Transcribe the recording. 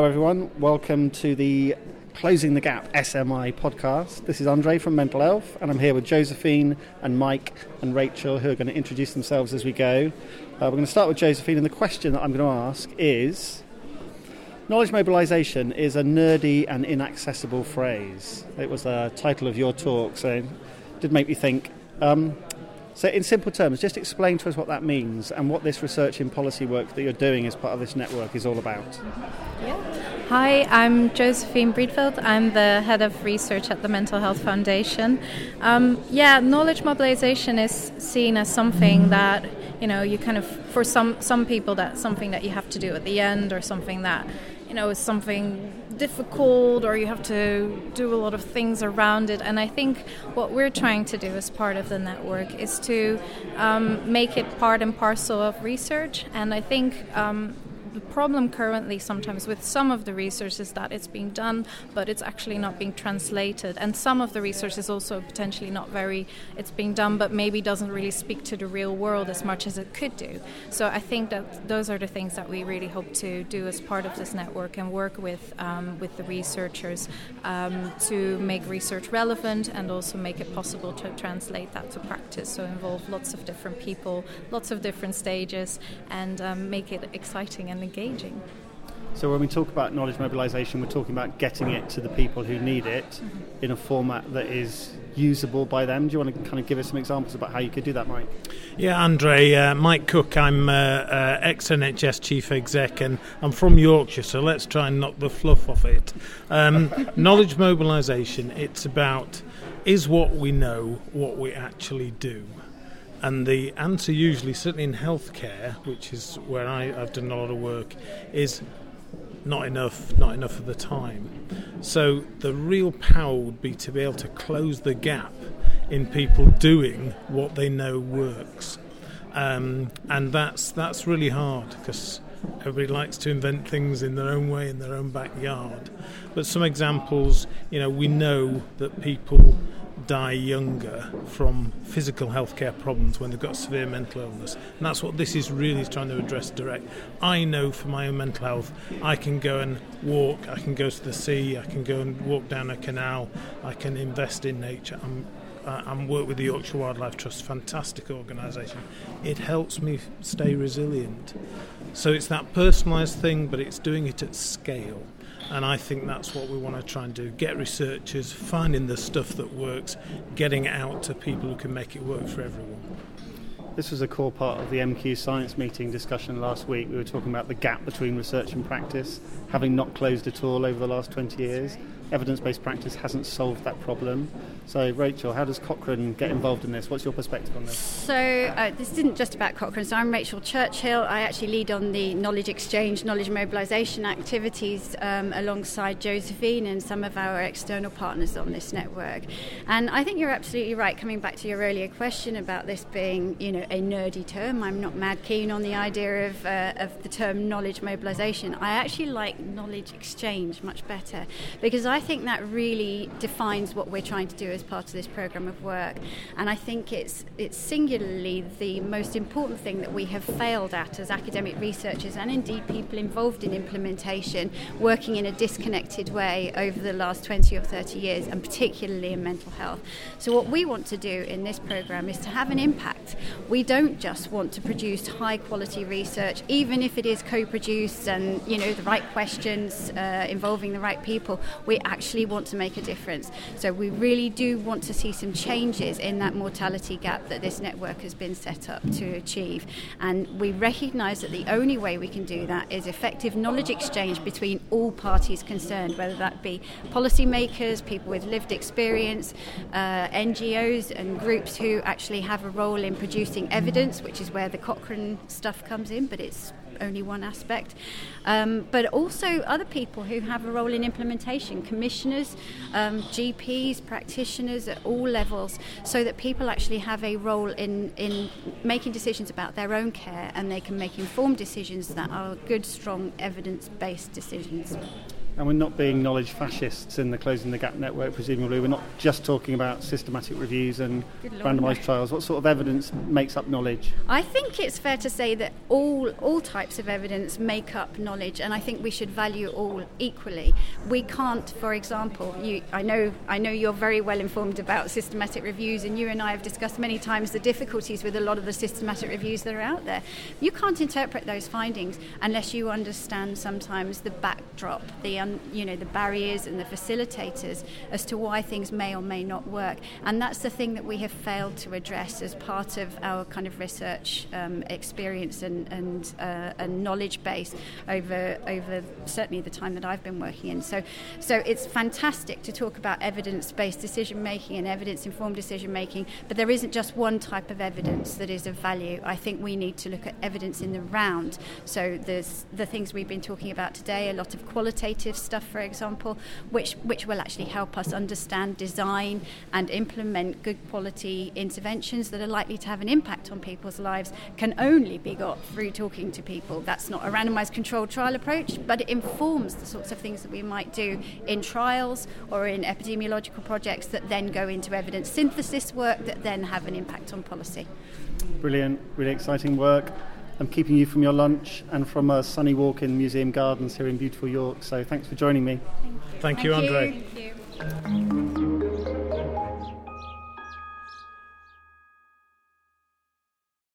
Hello, everyone. Welcome to the Closing the Gap SMI podcast. This is Andre from Mental Elf, and I'm here with Josephine and Mike and Rachel, who are going to introduce themselves as we go. Uh, we're going to start with Josephine, and the question that I'm going to ask is Knowledge mobilization is a nerdy and inaccessible phrase. It was the title of your talk, so it did make me think. Um, so, in simple terms, just explain to us what that means and what this research in policy work that you're doing as part of this network is all about. Hi, I'm Josephine Breedvelt. I'm the head of research at the Mental Health Foundation. Um, yeah, knowledge mobilization is seen as something that you know you kind of for some some people that's something that you have to do at the end or something that you know is something difficult or you have to do a lot of things around it. And I think what we're trying to do as part of the network is to um, make it part and parcel of research. And I think um, the problem currently sometimes with some of the research is that it's being done, but it's actually not being translated. And some of the research is also potentially not very, it's being done, but maybe doesn't really speak to the real world as much as it could do. So I think that those are the things that we really hope to do as part of this network and work with, um, with the researchers um, to make research relevant and also make it possible to translate that to practice. So involve lots of different people, lots of different stages, and um, make it exciting and and engaging. So when we talk about knowledge mobilization, we're talking about getting it to the people who need it mm-hmm. in a format that is usable by them. Do you want to kind of give us some examples about how you could do that, Mike? Yeah, Andre, uh, Mike Cook. I'm uh, uh, ex NHS chief exec, and I'm from Yorkshire, so let's try and knock the fluff off it. Um, knowledge mobilization. It's about is what we know what we actually do. And the answer, usually, certainly in healthcare, which is where I, have done a lot of work, is not enough, not enough of the time. So the real power would be to be able to close the gap in people doing what they know works, um, and that's that's really hard because everybody likes to invent things in their own way in their own backyard. But some examples, you know, we know that people die younger from physical healthcare problems when they've got severe mental illness. And that's what this is really trying to address direct. I know for my own mental health, I can go and walk, I can go to the sea, I can go and walk down a canal, I can invest in nature. I'm Uh, I'm work with the Yorkshire Wildlife Trust, fantastic organisation. It helps me stay resilient. So it's that personalised thing, but it's doing it at scale. And I think that's what we want to try and do get researchers finding the stuff that works, getting it out to people who can make it work for everyone. This was a core part of the MQ science meeting discussion last week. We were talking about the gap between research and practice, having not closed at all over the last 20 years evidence based practice hasn't solved that problem. So, Rachel, how does Cochrane get involved in this? What's your perspective on this? So, uh, this isn't just about Cochrane. So, I'm Rachel Churchill. I actually lead on the knowledge exchange, knowledge mobilisation activities um, alongside Josephine and some of our external partners on this network. And I think you're absolutely right. Coming back to your earlier question about this being, you know, a nerdy term, I'm not mad keen on the idea of, uh, of the term knowledge mobilisation. I actually like knowledge exchange much better because I I think that really defines what we're trying to do as part of this program of work. And I think it's it's singularly the most important thing that we have failed at as academic researchers and indeed people involved in implementation, working in a disconnected way over the last 20 or 30 years, and particularly in mental health. So what we want to do in this program is to have an impact. We don't just want to produce high quality research, even if it is co-produced and you know the right questions uh, involving the right people. We actually want to make a difference. So we really do want to see some changes in that mortality gap that this network has been set up to achieve. And we recognise that the only way we can do that is effective knowledge exchange between all parties concerned, whether that be policymakers, people with lived experience, uh, NGOs, and groups who actually have a role in producing evidence, which is where the Cochrane stuff comes in, but it's only one aspect, um, but also other people who have a role in implementation, commissioners, um, GPs, practitioners at all levels, so that people actually have a role in, in making decisions about their own care and they can make informed decisions that are good, strong, evidence based decisions. And we're not being knowledge fascists in the Closing the Gap network, presumably. We're not just talking about systematic reviews and randomised trials. What sort of evidence makes up knowledge? I think it's fair to say that all, all types of evidence make up knowledge, and I think we should value all equally. We can't, for example, you, I, know, I know you're very well informed about systematic reviews, and you and I have discussed many times the difficulties with a lot of the systematic reviews that are out there. You can't interpret those findings unless you understand sometimes the backdrop, the you know the barriers and the facilitators as to why things may or may not work. And that's the thing that we have failed to address as part of our kind of research um, experience and and, uh, and knowledge base over over certainly the time that I've been working in. So so it's fantastic to talk about evidence-based decision making and evidence-informed decision making, but there isn't just one type of evidence that is of value. I think we need to look at evidence in the round. So there's the things we've been talking about today, a lot of qualitative stuff, for example, which, which will actually help us understand, design, and implement good quality interventions that are likely to have an impact on people's lives, can only be got through talking to people. That's not a randomized controlled trial approach, but it informs the sorts of things that we might do in trials or in epidemiological projects that then go into evidence synthesis work that then have an impact on policy. Brilliant, really exciting work. I'm keeping you from your lunch and from a sunny walk in Museum Gardens here in beautiful York. So thanks for joining me. Thank you, Thank you Andre. Thank you.